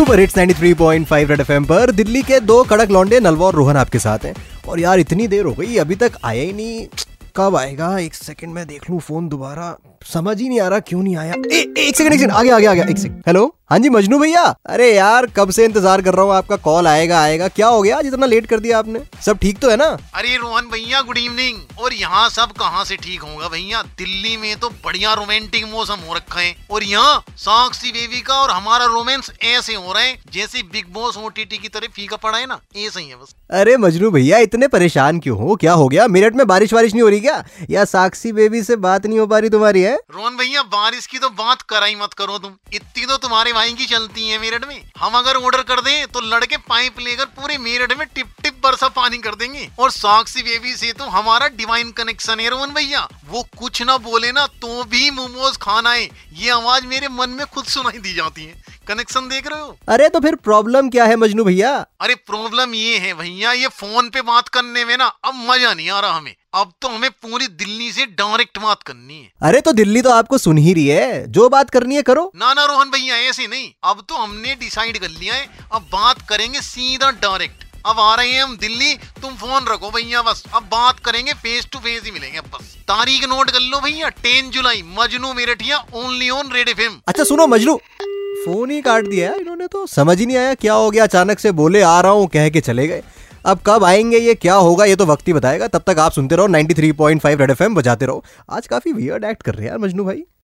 Super hits 93.5 red FM पर दिल्ली के दो कड़क लौंडे नलवा और रोहन आपके साथ हैं। और यार, इतनी देर हो गई, अभी तक आया ही नहीं। कब आएगा? एक सेकंड में देख लूँ फ़ोन दोबारा। समझ ही नहीं आ रहा क्यों नहीं आया। ए, ए, एक सेकंड एक सेकंड आगे आगे आगे एक सेकंड हेलो हाँ जी मजनू भैया। अरे यार कब से इंतज़ार कर रहा हूँ आपका कॉल आएगा आएगा। क्या हो गया? आज इतना लेट कर दिया आपने। सब ठीक तो है ना? अरे रोहन भैया गुड इवनिंग और यहाँ सब कहाँ से ठीक होगा भैया? दिल्ली में तो बढ़िया रोमांटिक मौसम हो रखा है। और यहाँ साक्षी बेबी का और हमारा रोमांस ऐसे हो रहा है जैसे बिग बॉस ओटीटी की तरह फीका पड़ा है ना? ऐसे ही है बस। अरे मजनू भैया इतने परेशान क्यों हो? क्या हो गया? मेरठ में बारिश वारिश नहीं हो रही क्या? या साक्षी बेबी से बात नहीं हो पा रही तुम्हारी है? रोहन भैया, बारिश की तो बात करा ही मत करो तुम। इतनी तो तुम्हारे भाई की चलती है मेरठ में। हम अगर ऑर्डर कर दें तो लड़के पाइप लेकर पूरे मेरठ में टिप टिप बरसा पानी कर देंगे। और साक्षी बेबी से तो हमारा डिवाइन कनेक्शन है रोहन भैया। वो कुछ ना बोले ना तो भी मोमोज खाना है ये आवाज़ मेरे मन में खुद सुनाई दी जाती है। कनेक्शन देख रहे हो? अरे तो फिर प्रॉब्लम क्या है मजनू भैया? अरे प्रॉब्लम ये है भैया ये फ़ोन पे बात करने में ना अब मज़ा नहीं आ रहा हमें। अब तो हमें पूरी दिल्ली से डायरेक्ट बात करनी है। अरे तो दिल्ली तो आपको सुन ही रही है। जो बात करनी है करो। ना ना रोहन भैया ऐसे नहीं। अब तो हमने डिसाइड कर लिया है। अब बात करेंगे सीधा डायरेक्ट अब आ रहे हैं हम दिल्ली, तुम फ़ोन रखो भैया, बस। अब बात करेंगे फेस टू फेस ही मिलेंगे बस। तारीख नोट कर लो भैया, ten July, Majnu Merathiya only on red F अच्छा सुनो मजनू फ़ोन ही काट दिया इन्होंने तो समझ ही नहीं आया क्या हो गया, अचानक से बोले, आ रहा हूँ, कह के चले गए। अब कब आएँगे ये, क्या होगा, ये तो वक्त ही बताएगा। तब तक आप सुनते रहो 93.5 रेड एफएम बजाते रहो। आज काफ़ी वियर्ड एक्ट कर रहे हैं यार मजनू भाई।